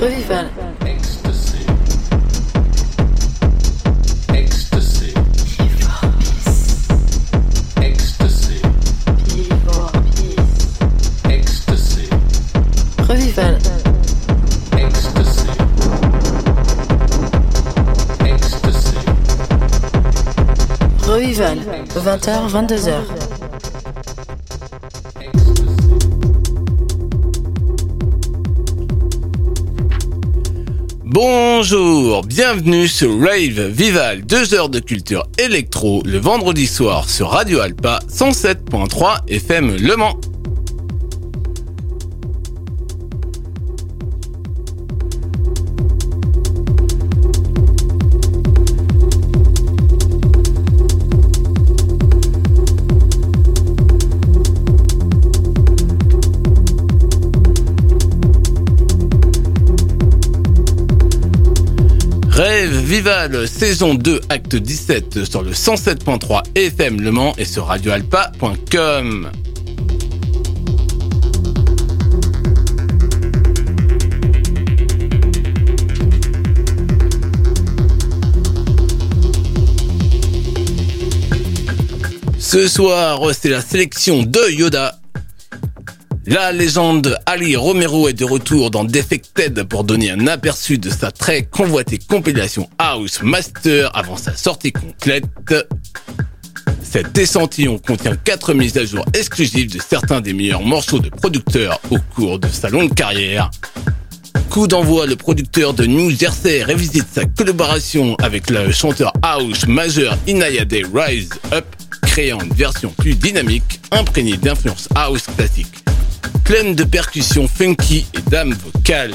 Revival. Ecstasy. Ecstasy. Ecstasy. Ecstasy. Revival. Ecstasy. Ecstasy. Revival. 20h, 22h. Bonjour, bienvenue sur Rave Vival, 2 heures de culture électro le vendredi soir sur Radio Alpa 107.3 FM Le Mans. Vival, saison 2, acte 17 sur le 107.3 FM Le Mans et sur radioalpa.com. Ce soir, c'est la sélection de Yoda. La légende Ali Romero est de retour dans Defected pour donner un aperçu de sa très convoitée compilation House Master avant sa sortie complète. Cet échantillon contient quatre mises à jour exclusives de certains des meilleurs morceaux de producteurs au cours de sa longue carrière. Coup d'envoi, le producteur de New Jersey révisite sa collaboration avec le chanteur house majeur Inayade Rise Up, créant une version plus dynamique, imprégnée d'influences house classiques pleine de percussions funky et d'âme vocale.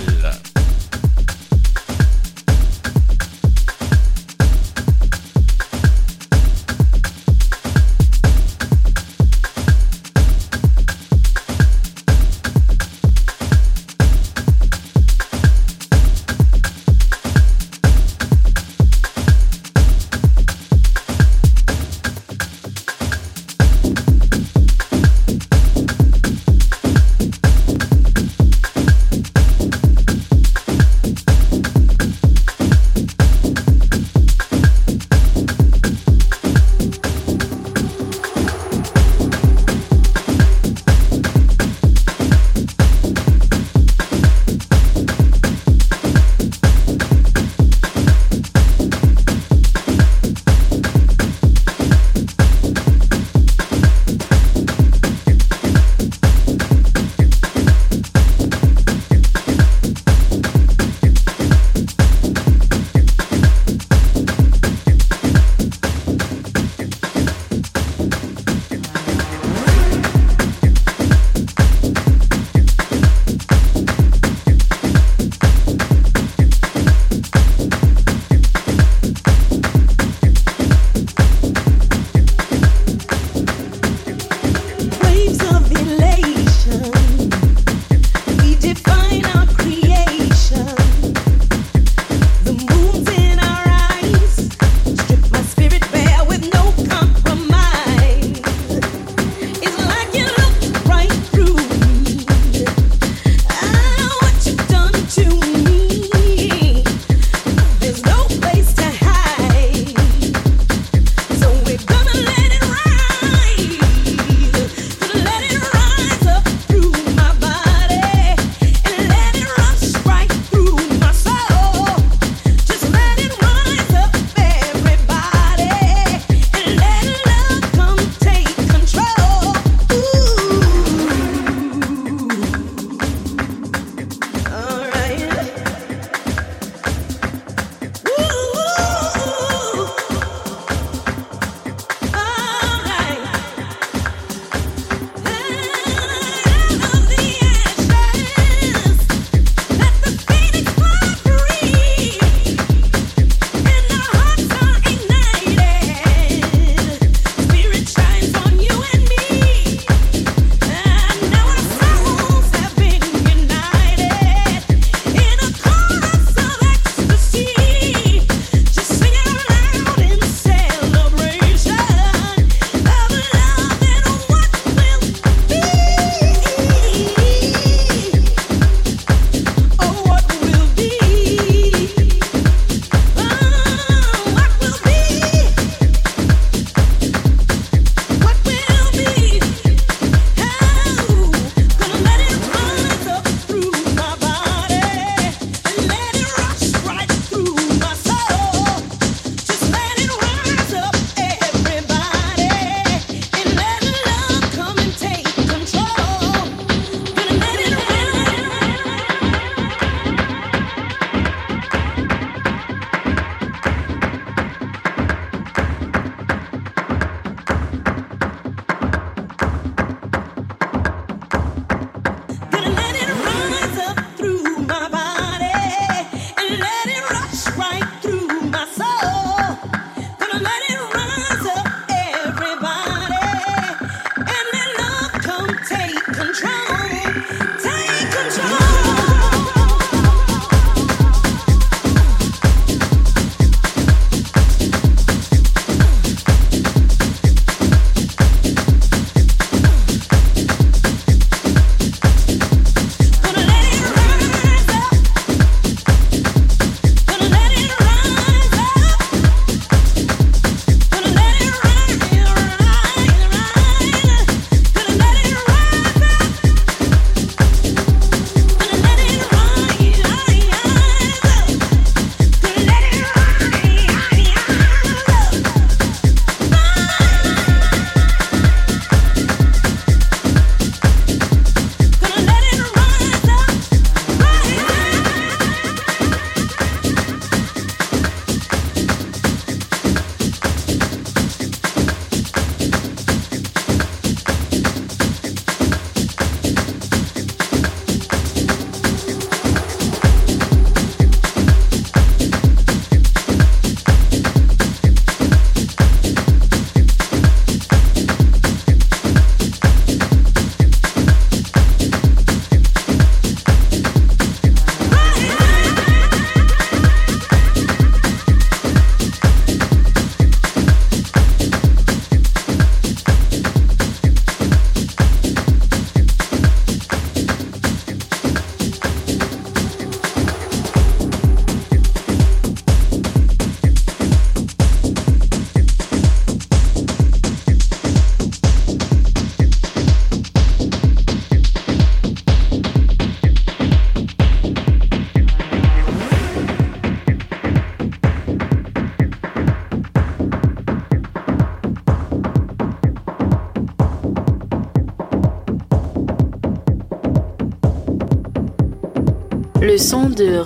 De.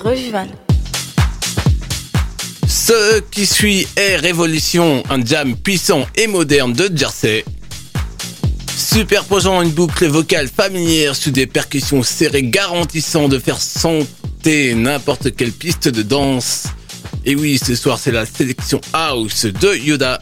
Ce qui suit est Révolution, un jam puissant et moderne de Jersey. Superposant une boucle vocale familière sous des percussions serrées garantissant de faire santer n'importe quelle piste de danse. Et oui, ce soir c'est la sélection house de Yoda.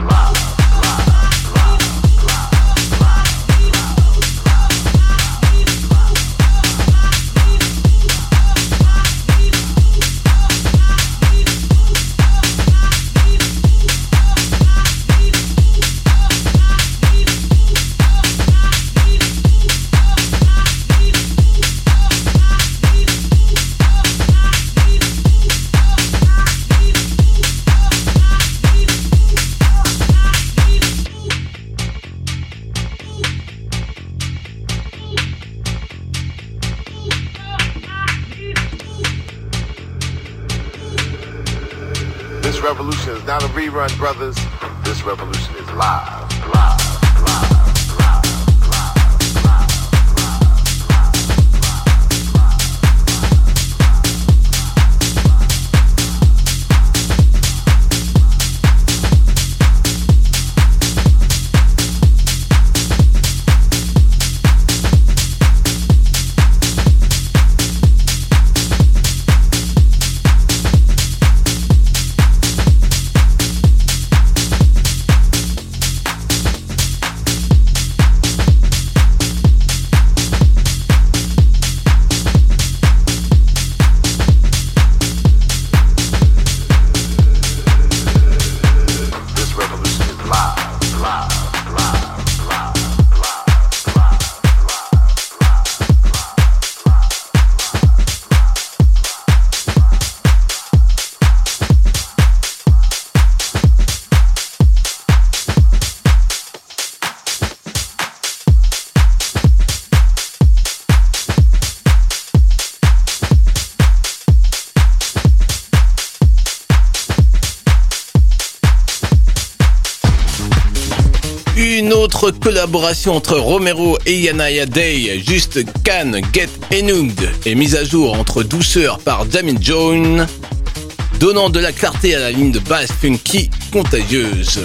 Run Brothers, this revolution is live. Collaboration entre Romero et Yanaya Day, juste Can Get Enuged, est mise à jour entre douceur par Jamie Jones, donnant de la clarté à la ligne de basse funky contagieuse.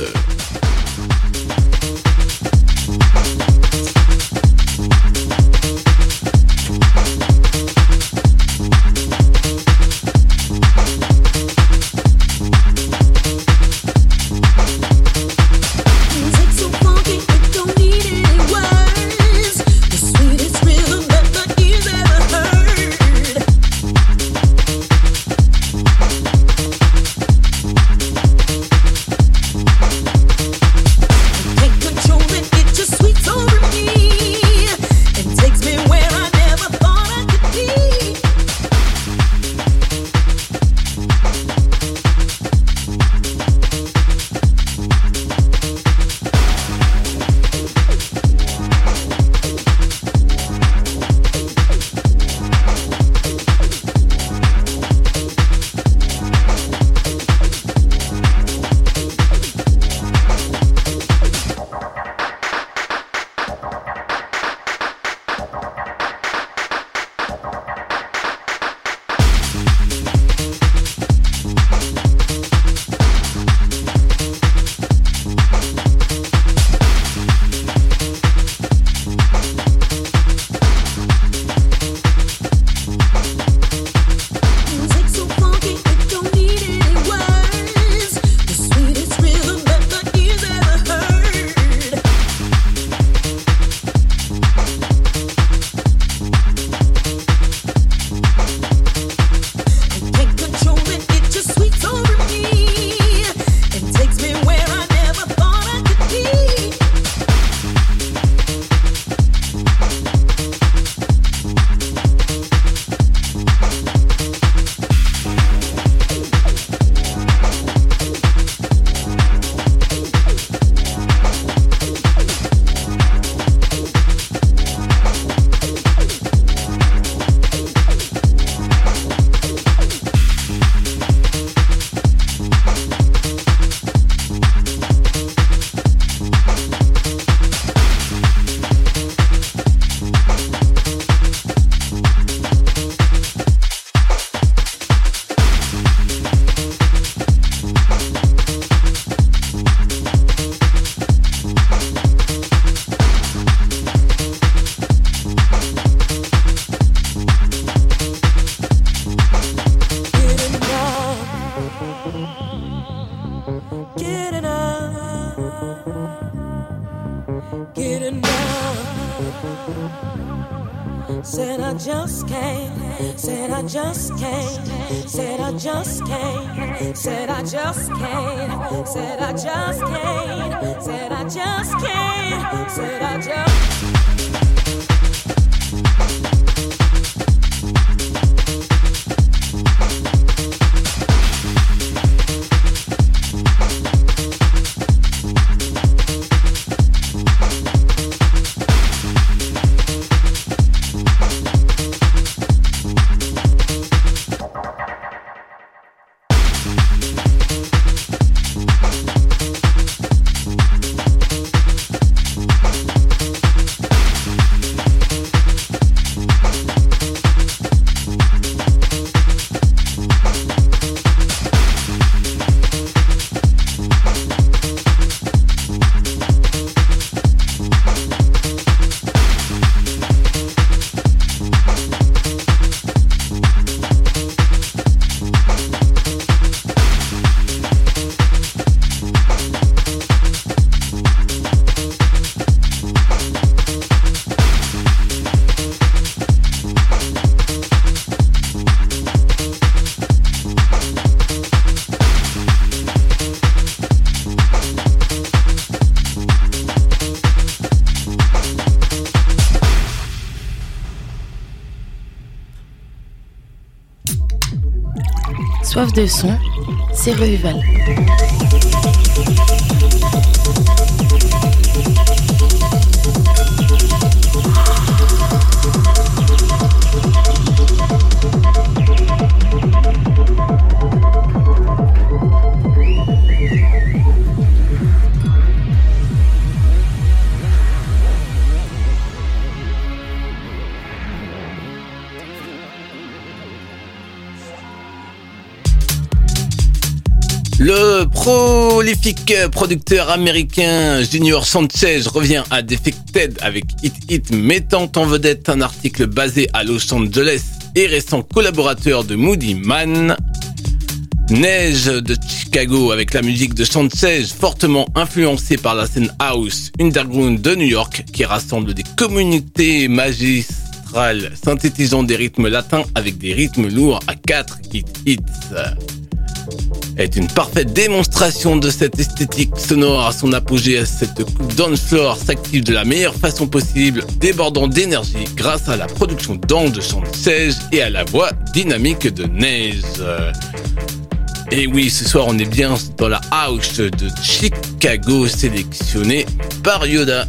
De son, c'est Revival. Prolifique producteur américain Junior Sanchez revient à Defected avec Hit Hit mettant en vedette un article basé à Los Angeles et restant collaborateur de Moody Man. Neige de Chicago avec la musique de Sanchez fortement influencée par la scène house underground de New York qui rassemble des communautés magistrales synthétisant des rythmes latins avec des rythmes lourds à 4 hit hits est une parfaite démonstration de cette esthétique sonore à son apogée cette coupe dance floor s'active de la meilleure façon possible, débordant d'énergie grâce à la production d'ange de 16 et à la voix dynamique de Neige. Et oui, ce soir on est bien dans la house de Chicago sélectionnée par Yoda.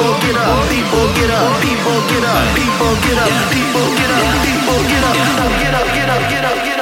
people get up, people get up, people get up, people get up, people get up, people get up, get up, get up, get up.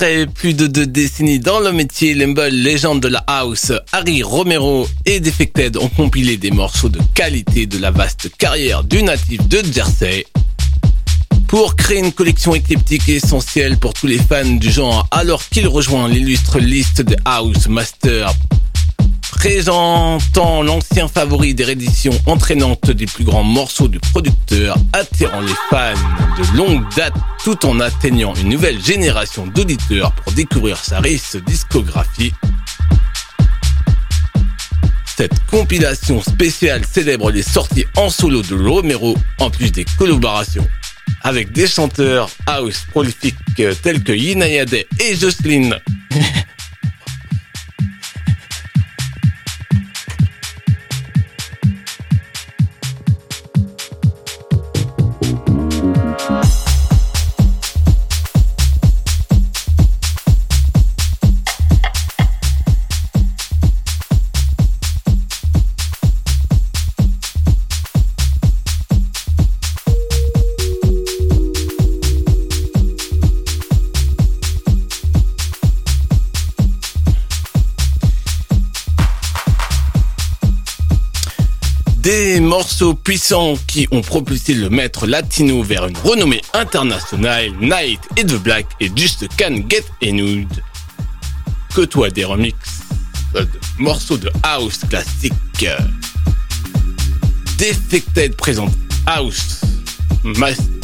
Après plus de deux décennies dans le métier, l'humble légende de la house, Harry Romero et Defected ont compilé des morceaux de qualité de la vaste carrière du natif de Jersey. Pour créer une collection éclectique essentielle pour tous les fans du genre alors qu'il rejoint l'illustre liste de House Master présentant l'ancien favori des rééditions entraînantes des plus grands morceaux du producteur, attirant les fans de longue date tout en atteignant une nouvelle génération d'auditeurs pour découvrir sa riche discographie. Cette compilation spéciale célèbre les sorties en solo de Romero en plus des collaborations avec des chanteurs house prolifiques tels que Yinayade et Jocelyn. Morceaux puissants qui ont propulsé le maître latino vers une renommée internationale, Night et The Black et Just Can Get Nude. Que toi des remixes de morceaux de house classique. Defected présente House Master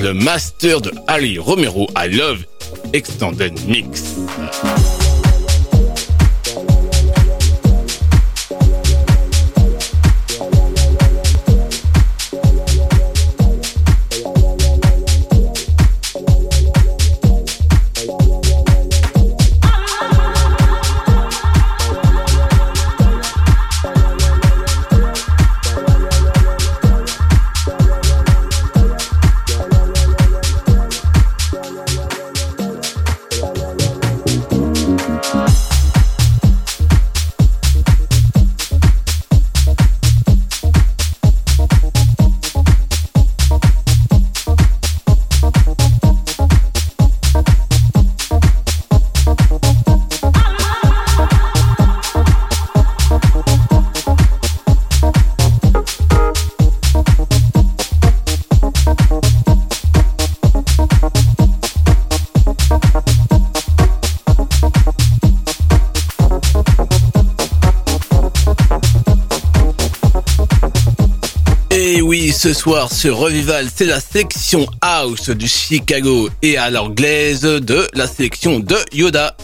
le master de Ali Romero à Love Extended Mix. Ce soir, ce revival, c'est la section House du Chicago et à l'anglaise de la sélection de Yoda.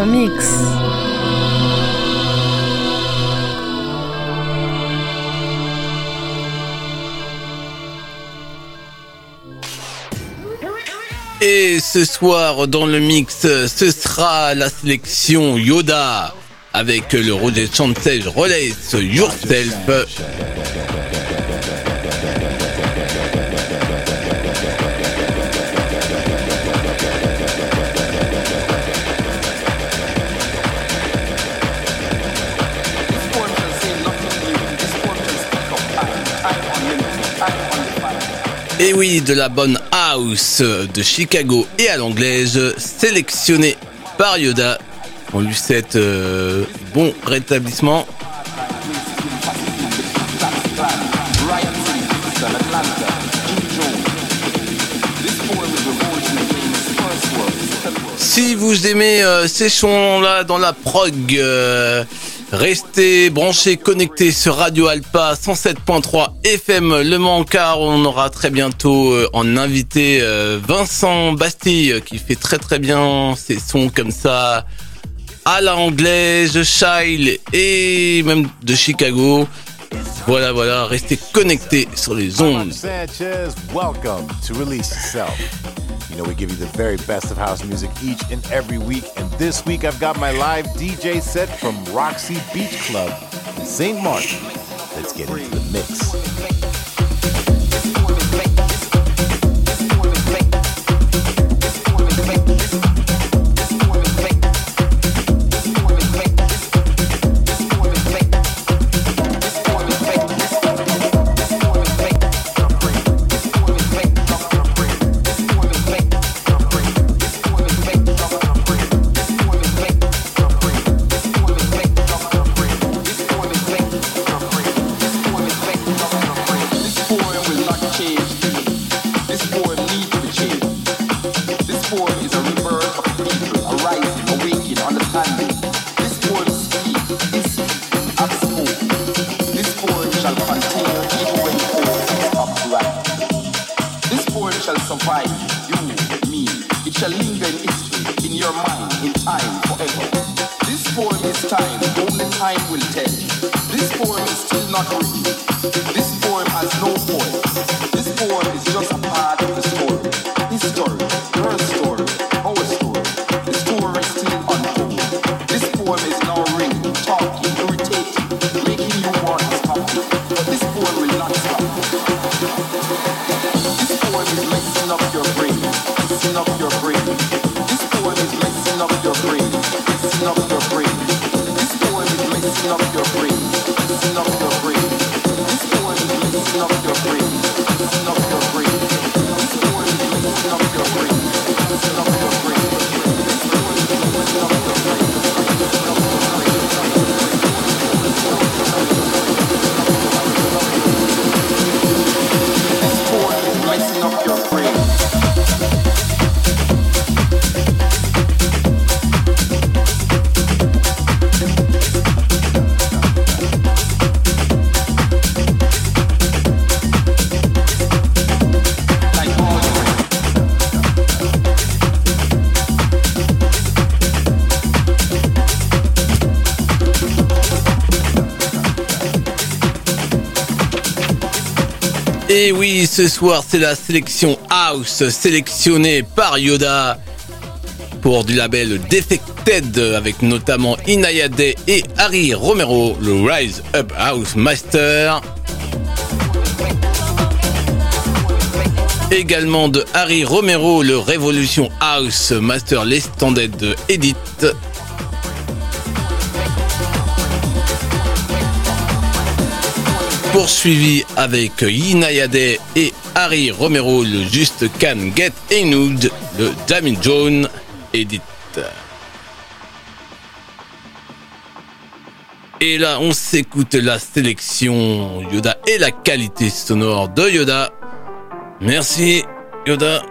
Mix. Et ce soir dans le mix, ce sera la sélection Yoda avec le Roger Chantage Relays Yourself. Et oui, de la bonne house de Chicago et à l'anglaise, sélectionnée par Yoda. On lui souhaite bon rétablissement. Si vous aimez euh, ces sons-là dans la prog, euh, Restez branchés, connectés sur Radio Alpa 107.3 FM Le Mans car on aura très bientôt euh, en invité euh, Vincent Bastille qui fait très très bien ses sons comme ça à la anglaise, Child et même de Chicago. Voilà, voilà, restez connectés sur les ondes. You know, we give you the very best of house music each and every week. And this week, I've got my live DJ set from Roxy Beach Club in St. Martin. Let's get into the mix. Et oui, ce soir, c'est la sélection House sélectionnée par Yoda pour du label Defected avec notamment Inayade et Harry Romero, le Rise Up House Master. Également de Harry Romero, le Revolution House Master de Edit. Poursuivi avec Yinayade et Harry Romero, le Just Can Get Enud, le Damien Jones Edit. Et là, on s'écoute la sélection Yoda et la qualité sonore de Yoda. Merci Yoda.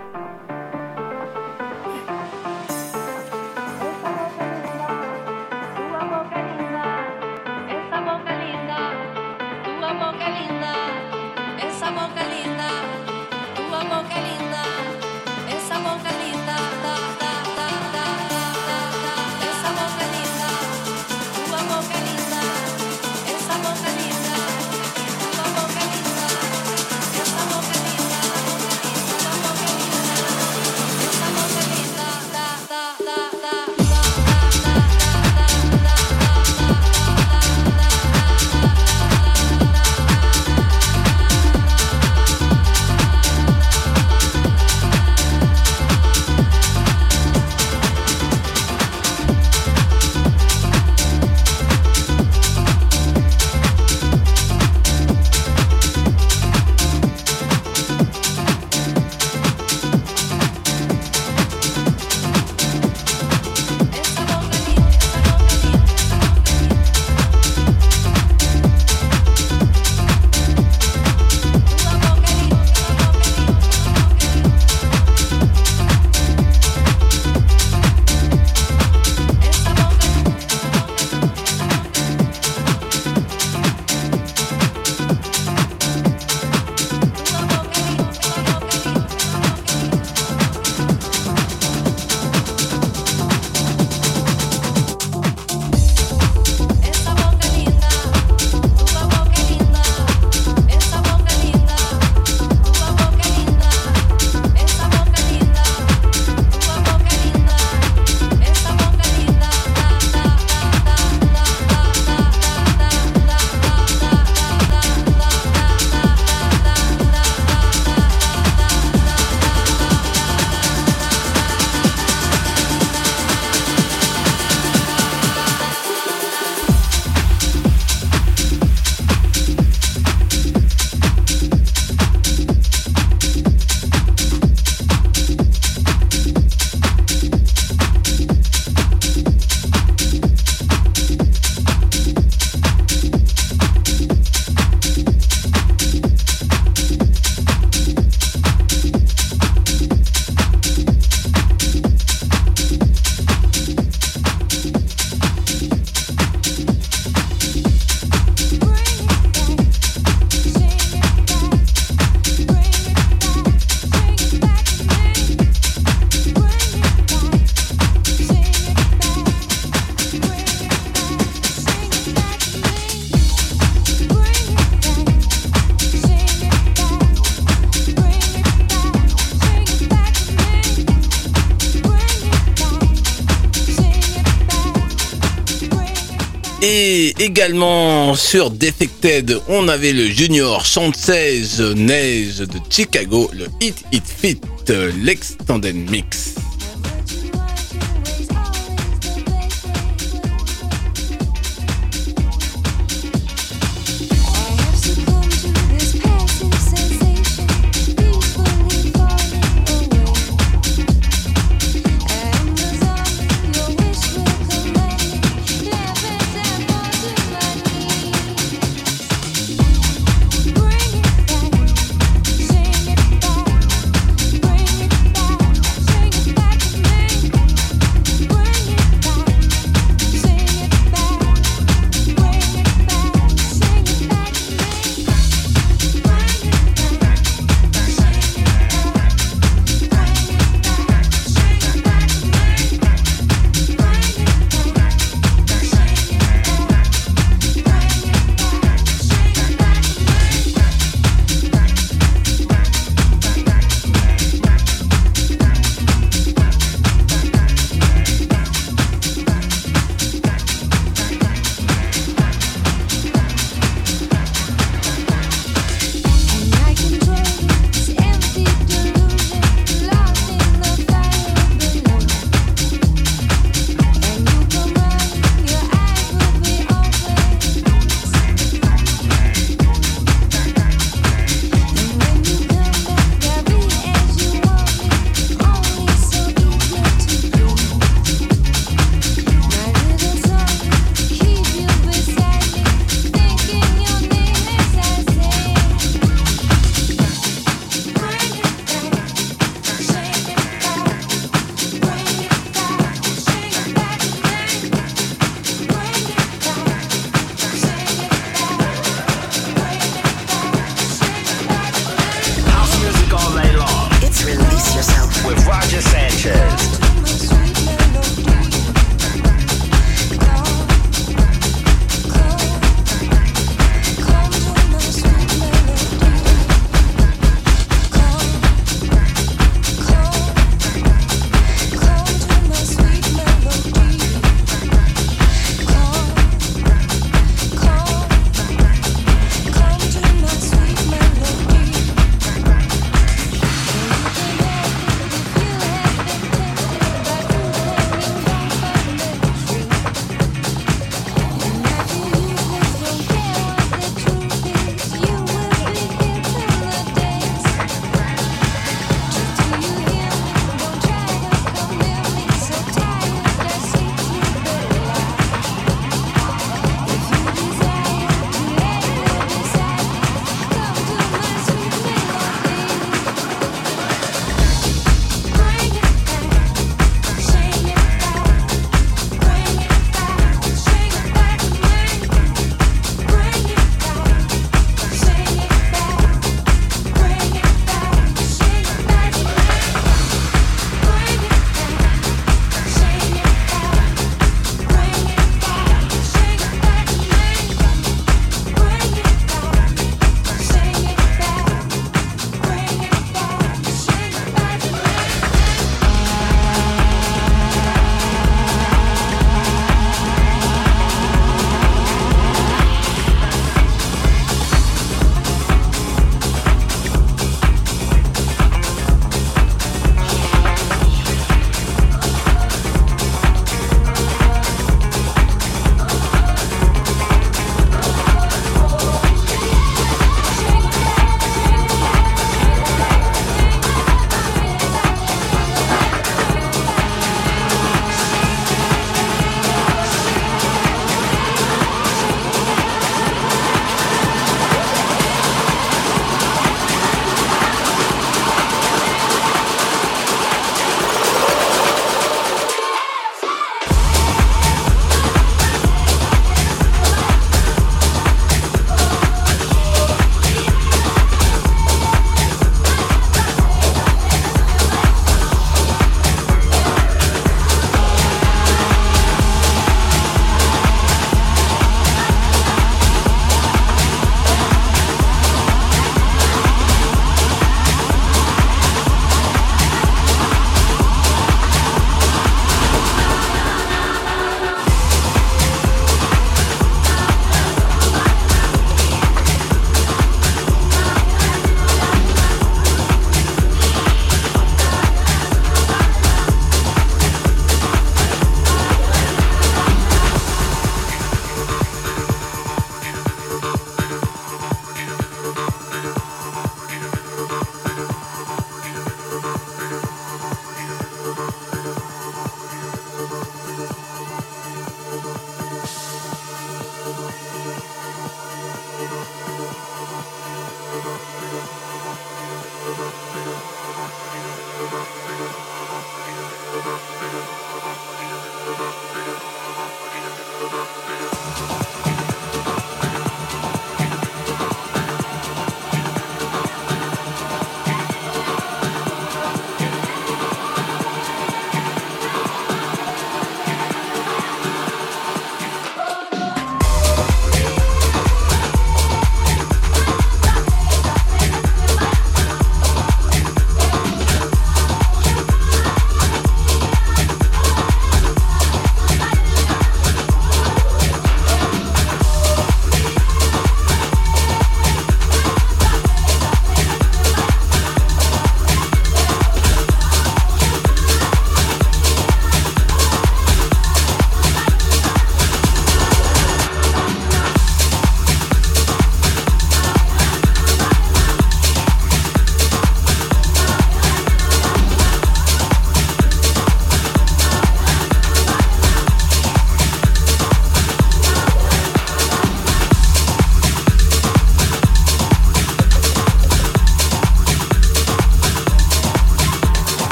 Également sur Defected, on avait le Junior 16 Neige de Chicago, le Hit It Fit, l'extended mix.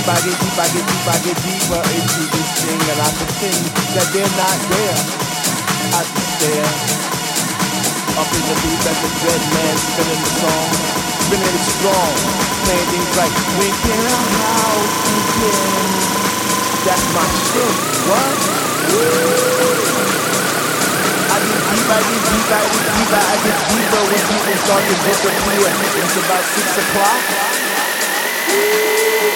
Deep, I get deep, I get deep, I get deep, deeper into this thing, and I pretend that they're not there. I just stare up in the booth at the dread man spinning the song, spinning it strong, playing things like When can house begin? That's my shit. What? I get deep, I get deep, I get deeper, I get deeper when people start to disappear. It's about six o'clock.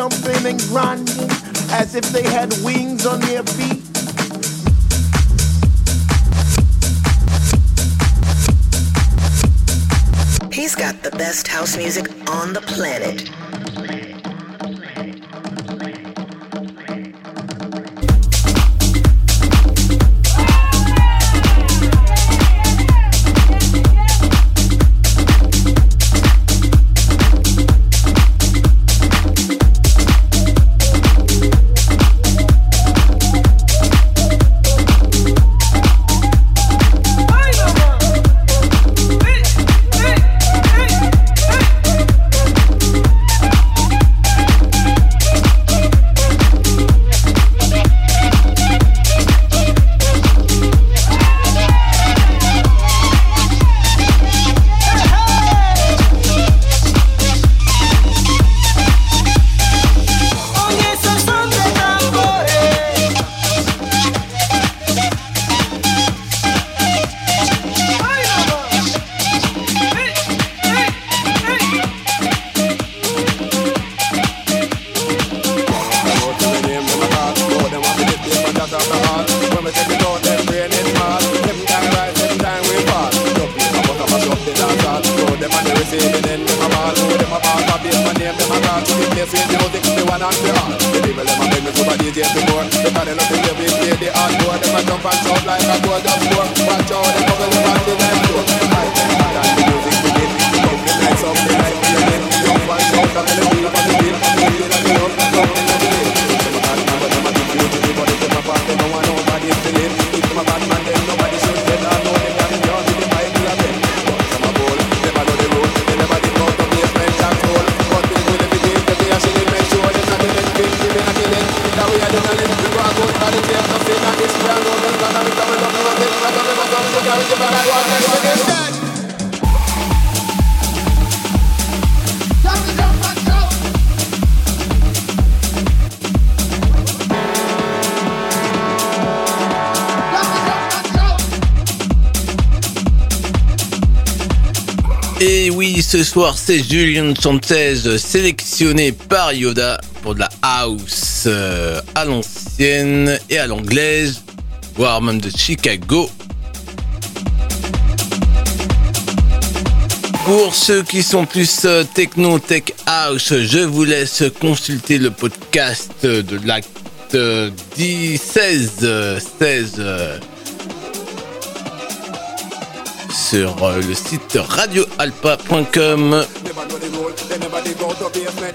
jumping, and grinding as if they had wings on their feet. He's got the best house music on the planet. C'est Julian Sanchez sélectionné par Yoda pour de la house euh, à l'ancienne et à l'anglaise, voire même de Chicago. Pour ceux qui sont plus euh, techno tech house, je vous laisse consulter le podcast de l'acte euh, 10, 16, euh, 16 sur euh, le site radioalpa.com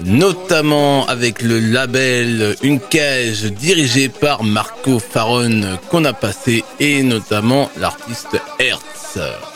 notamment avec le label Une Cage dirigé par Marco Faron qu'on a passé et notamment l'artiste Hertz.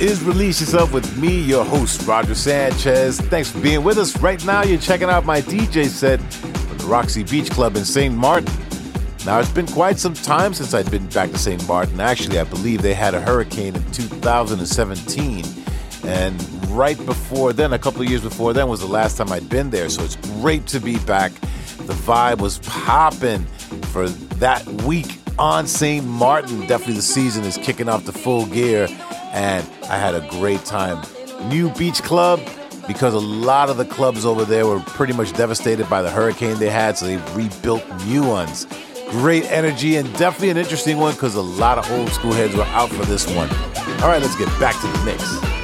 Is Release Yourself with me, your host, Roger Sanchez. Thanks for being with us. Right now, you're checking out my DJ set from the Roxy Beach Club in St. Martin. Now, it's been quite some time since I'd been back to St. Martin. Actually, I believe they had a hurricane in 2017. And right before then, a couple of years before then, was the last time I'd been there. So it's great to be back. The vibe was popping for that week on St. Martin. Definitely the season is kicking off the full gear, and I had a great time. New beach club because a lot of the clubs over there were pretty much devastated by the hurricane they had, so they rebuilt new ones. Great energy and definitely an interesting one because a lot of old school heads were out for this one. All right, let's get back to the mix.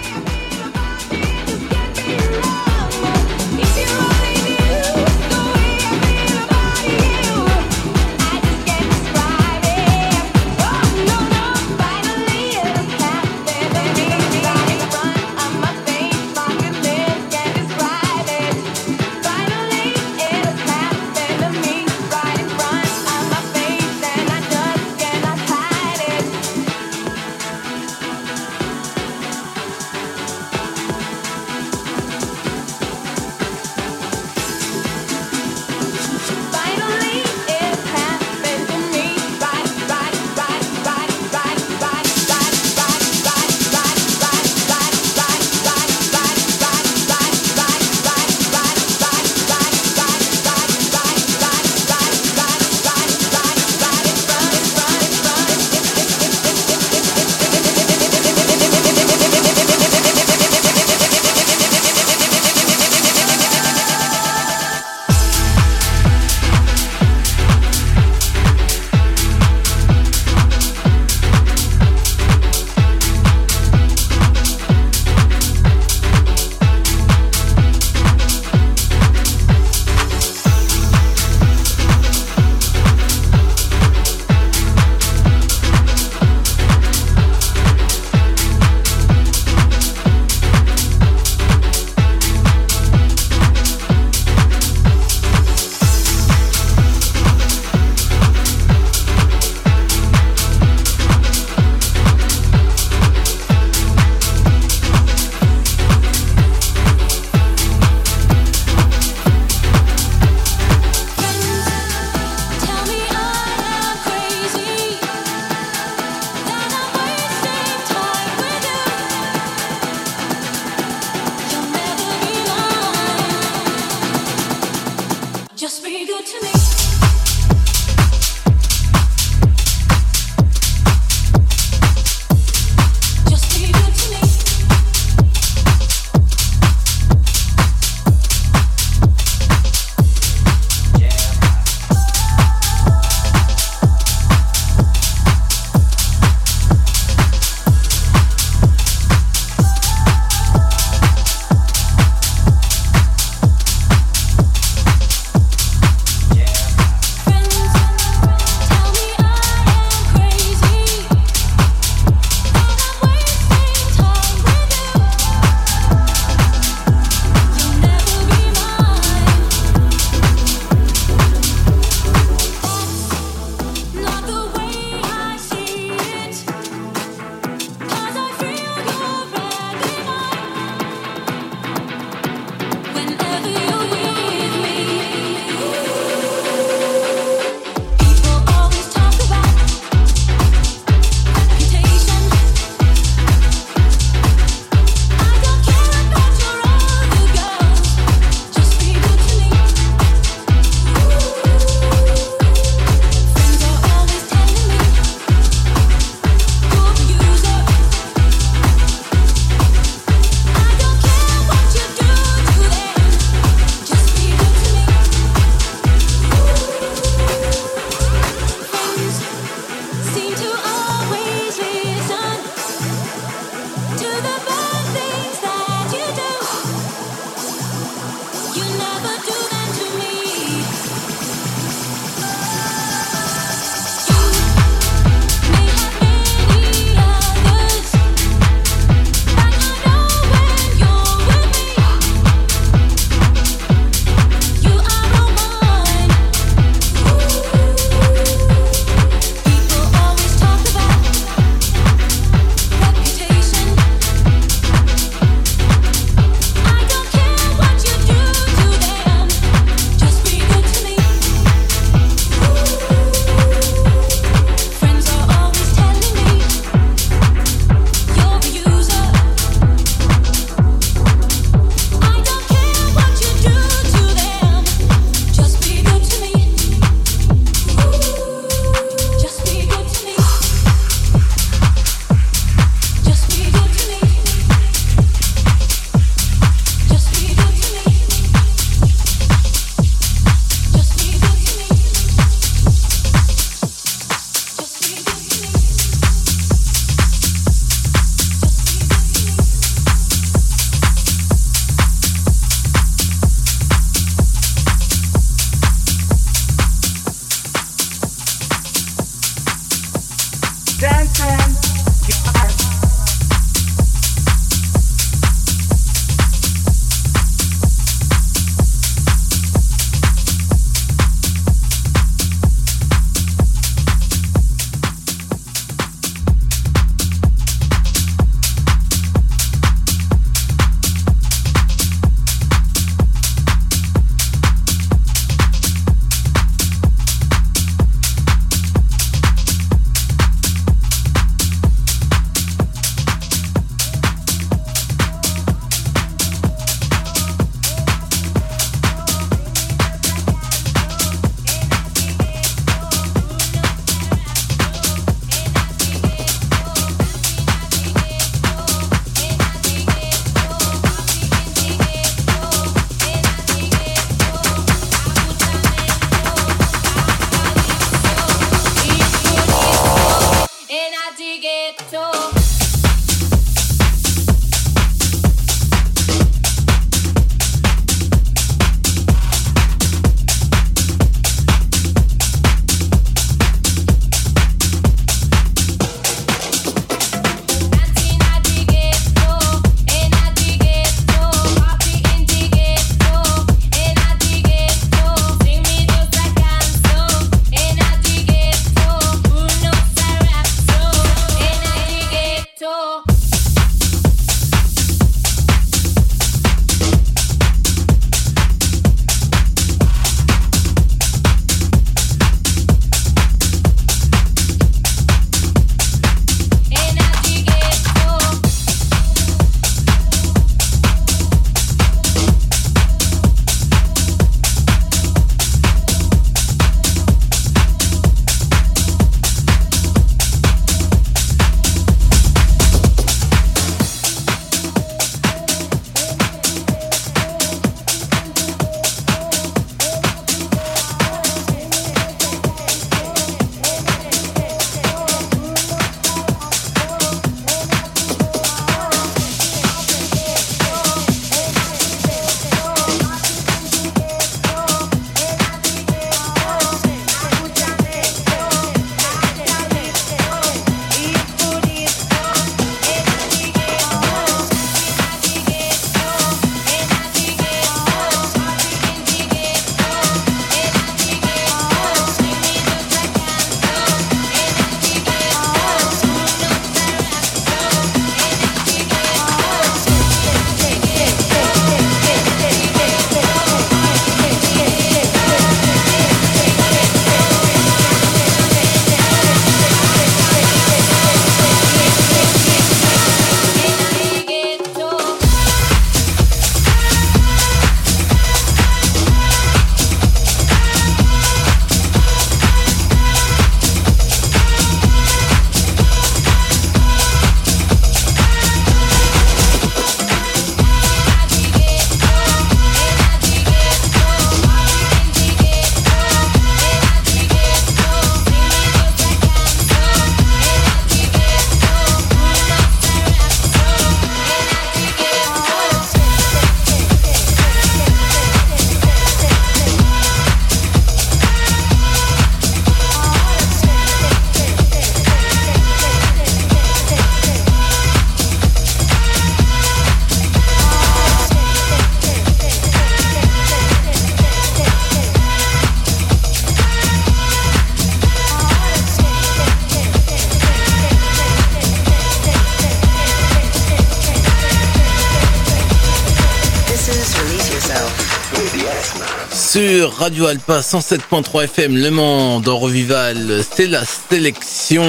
Radio Alpa 107.3 FM Le Mans dans Revival. C'est la sélection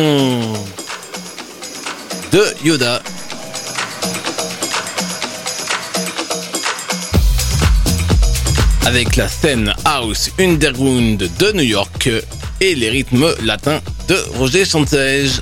de Yoda. Avec la scène House Underground de New York et les rythmes latins de Roger Chantège.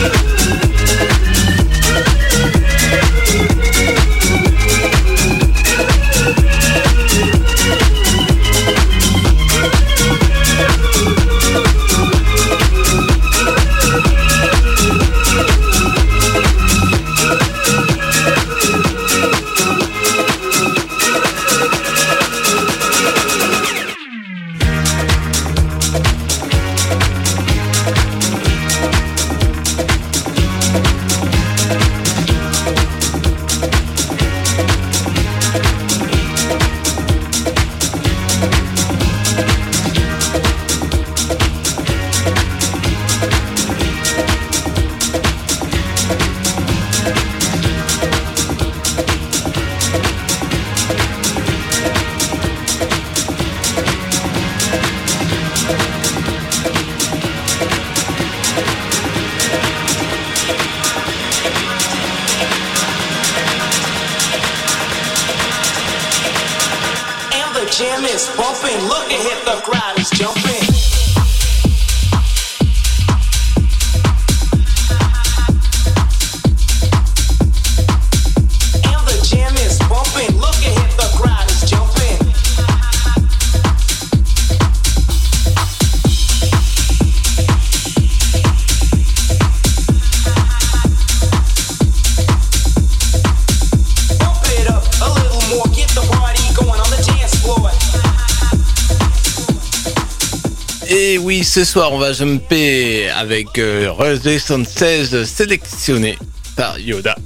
Yeah. Ce soir, on va jumper avec euh, Rosé 76 sélectionné par Yoda.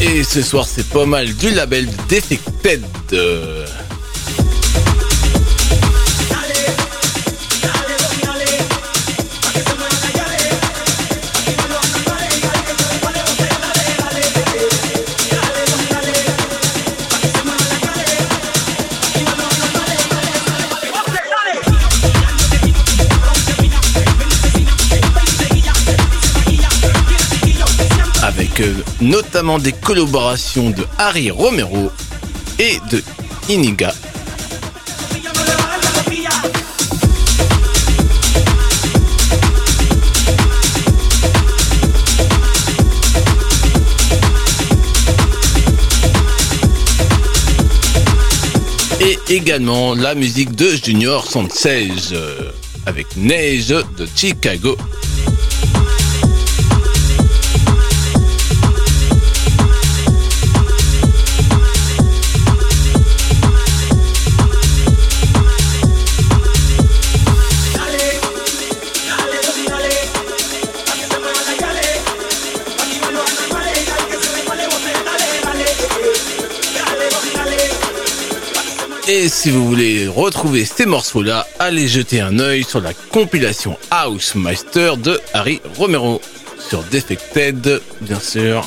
Et ce soir, c'est pas mal du label Defected. Notamment des collaborations de Harry Romero et de Iniga. Et également la musique de Junior 116 euh, avec Neige de Chicago. Si vous voulez retrouver ces morceaux-là, allez jeter un œil sur la compilation House Master de Harry Romero sur Defected, bien sûr.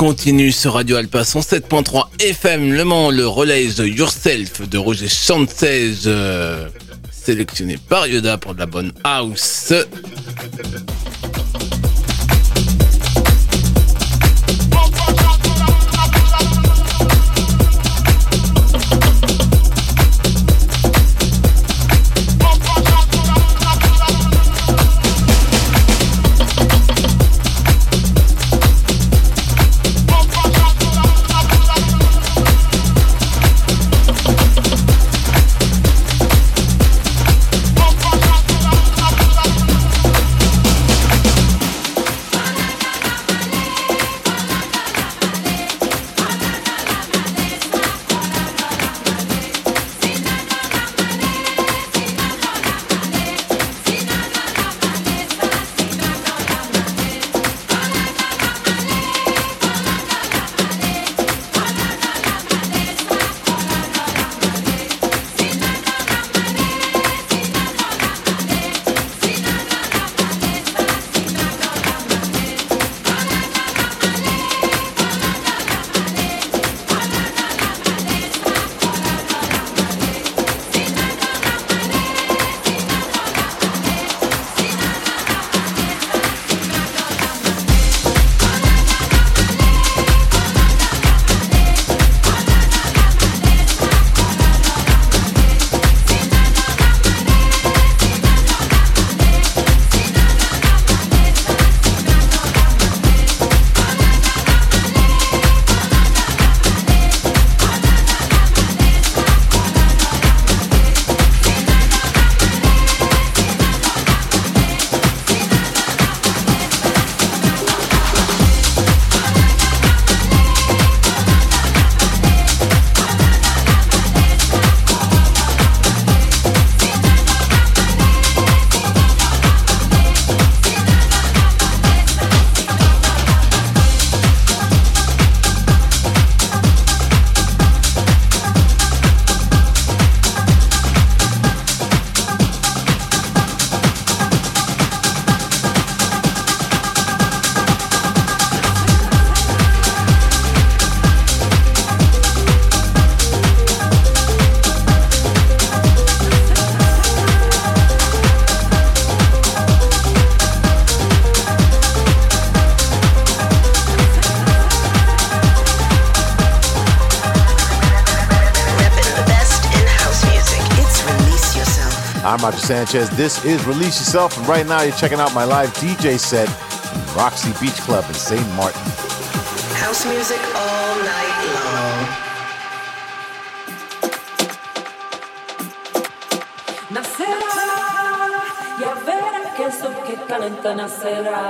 Continue sur Radio Alpa 107.3 FM Le Mans, le relais Yourself de Roger Sanchez, euh, sélectionné par Yoda pour de la bonne house. I'm Roger Sanchez. This is Release Yourself, and right now you're checking out my live DJ set in Roxy Beach Club in St. Martin. House music all night long. Nacerá, ya verá que eso que calenta nacerá,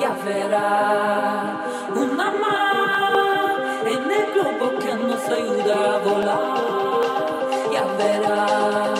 ya verá una mano en el globo que nos ayuda a volar, ya verá.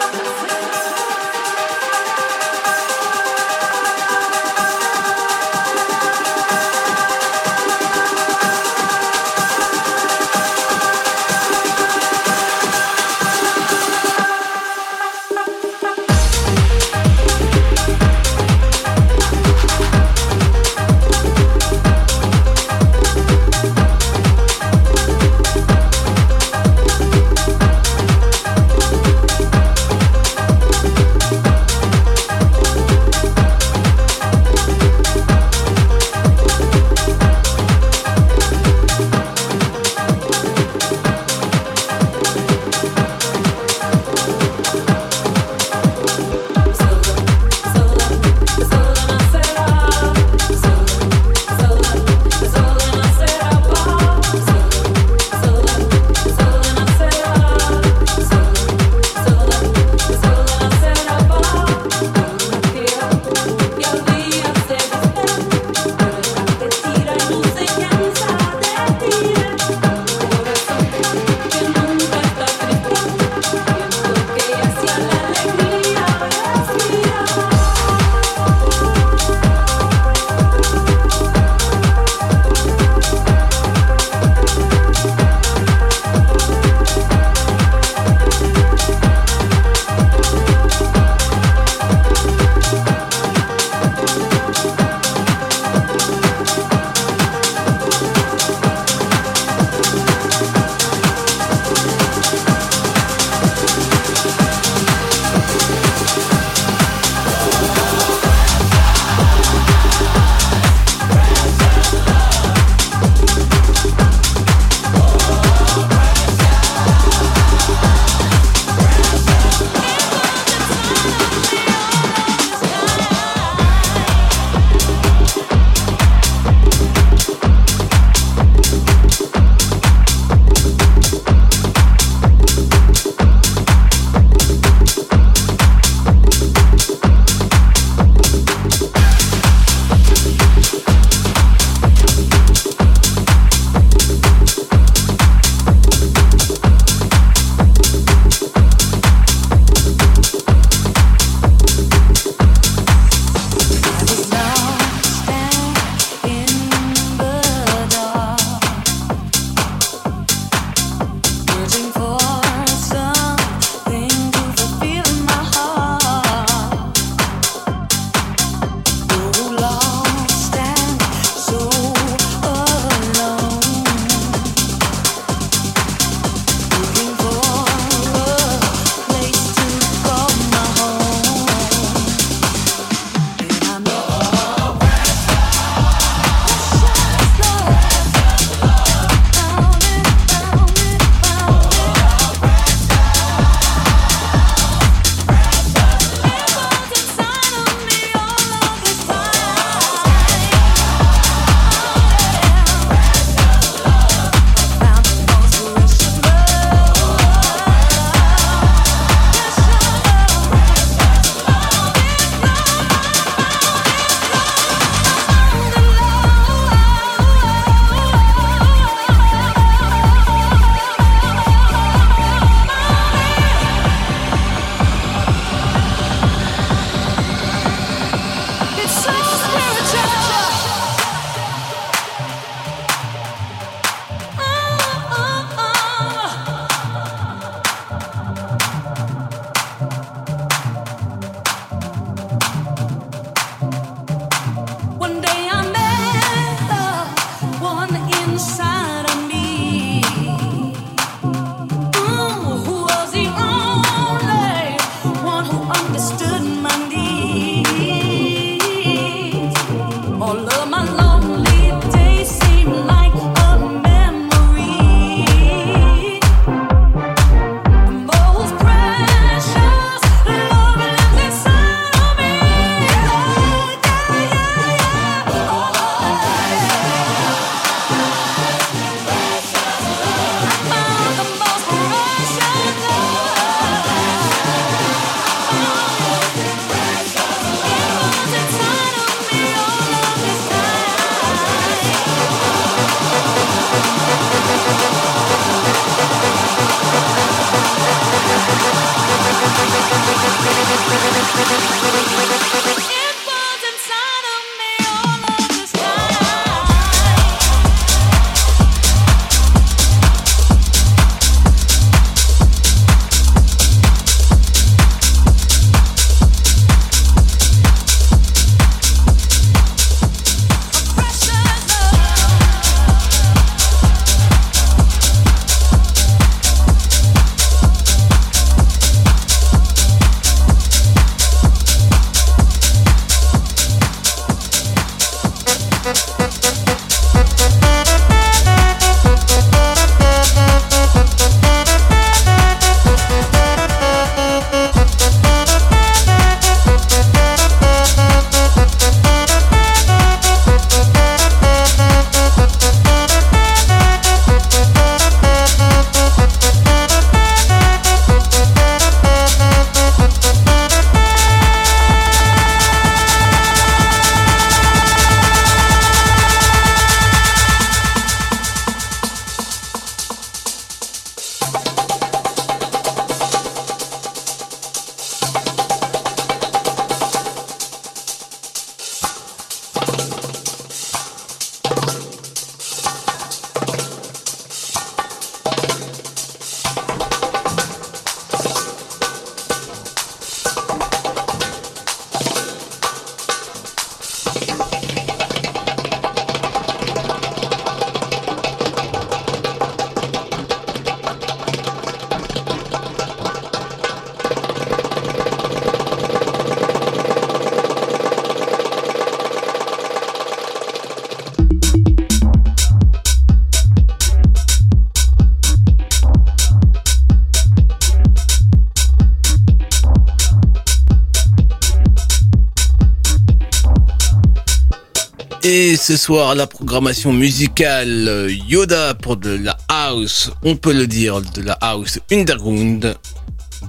ce soir, la programmation musicale euh, Yoda pour de la house, on peut le dire, de la house underground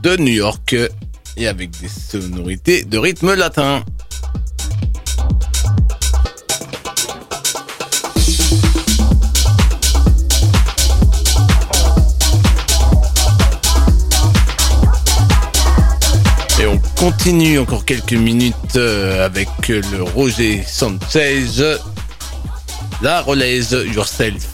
de New York et avec des sonorités de rythme latin. continue encore quelques minutes euh, avec le Roger Sanchez, la relaise Yourself.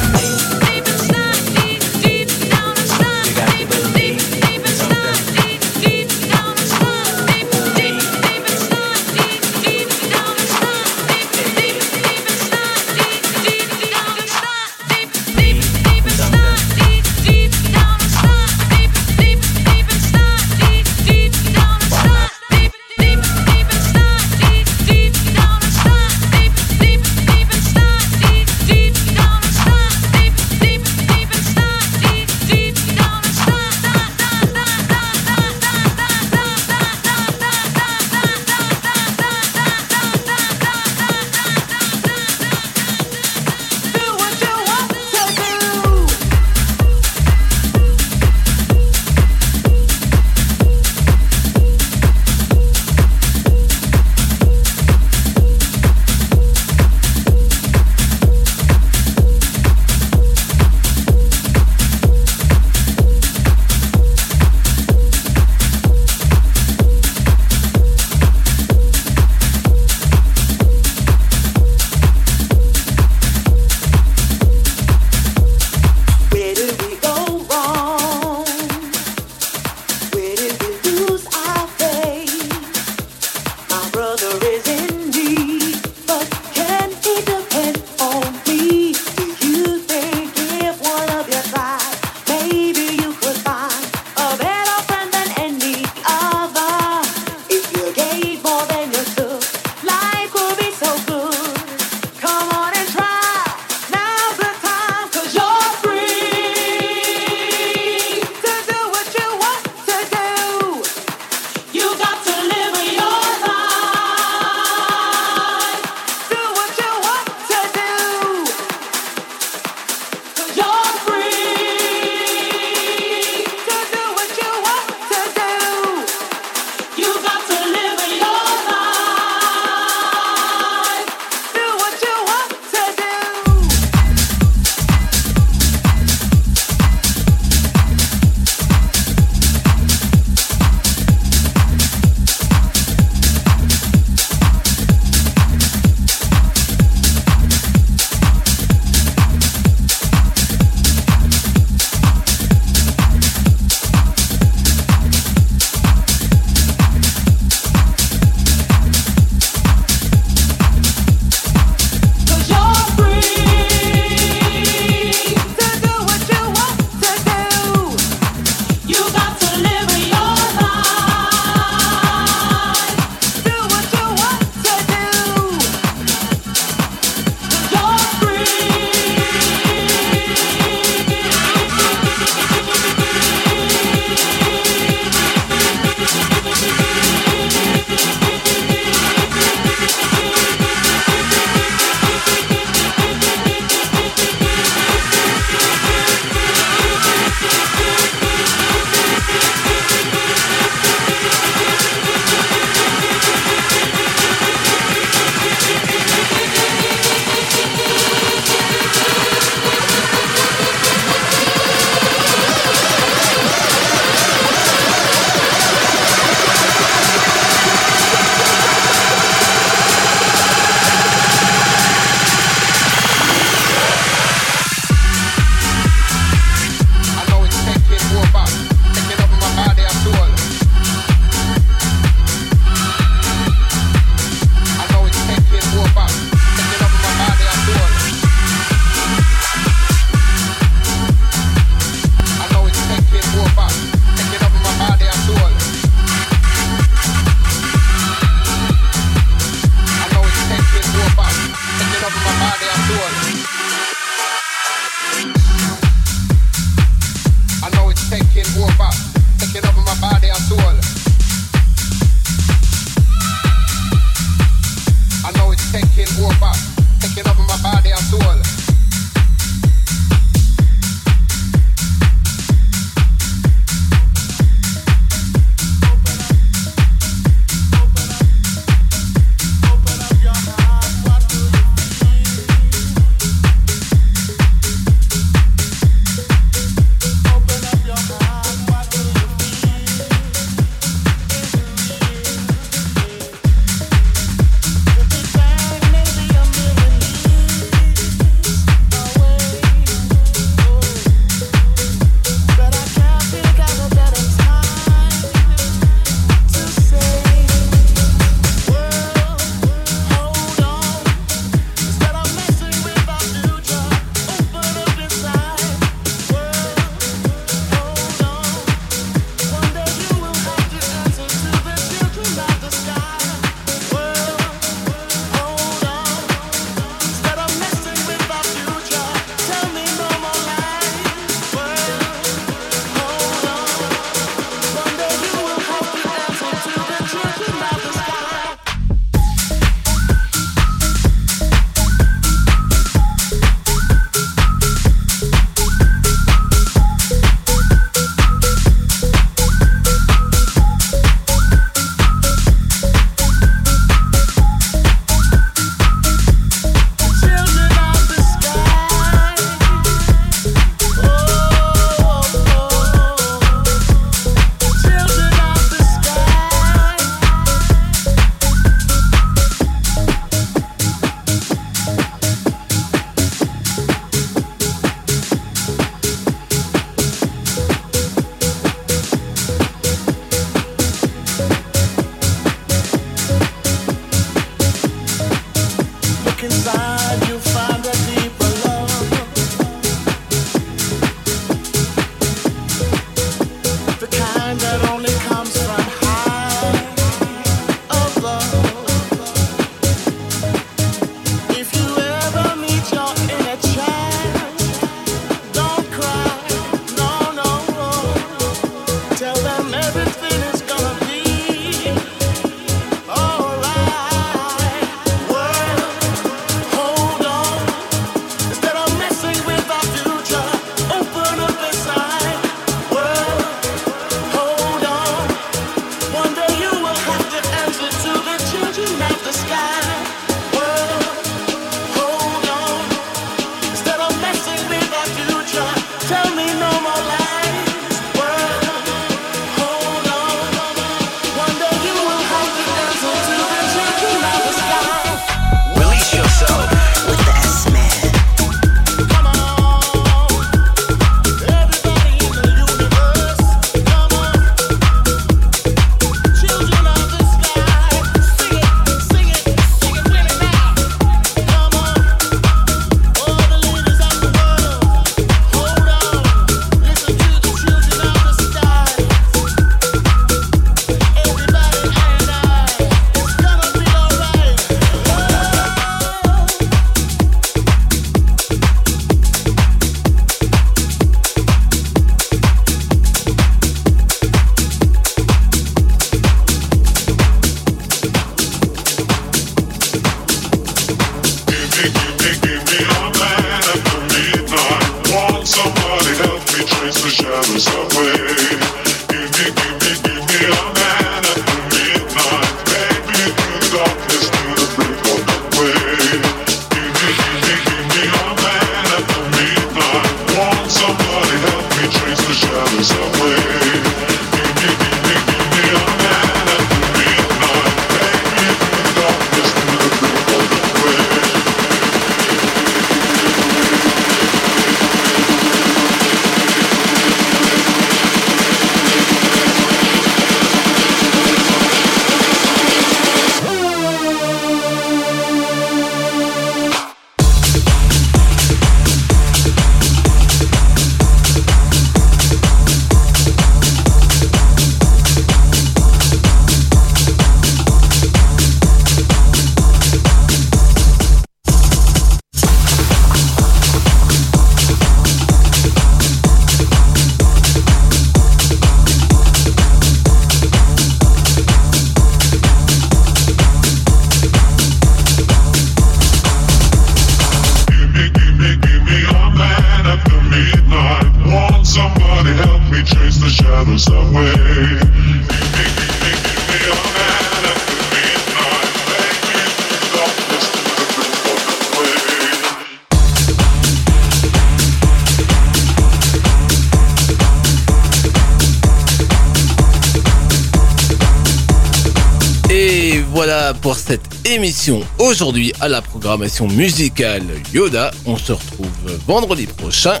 Aujourd'hui à la programmation musicale Yoda. On se retrouve vendredi prochain.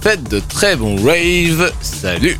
Faites de très bons raves. Salut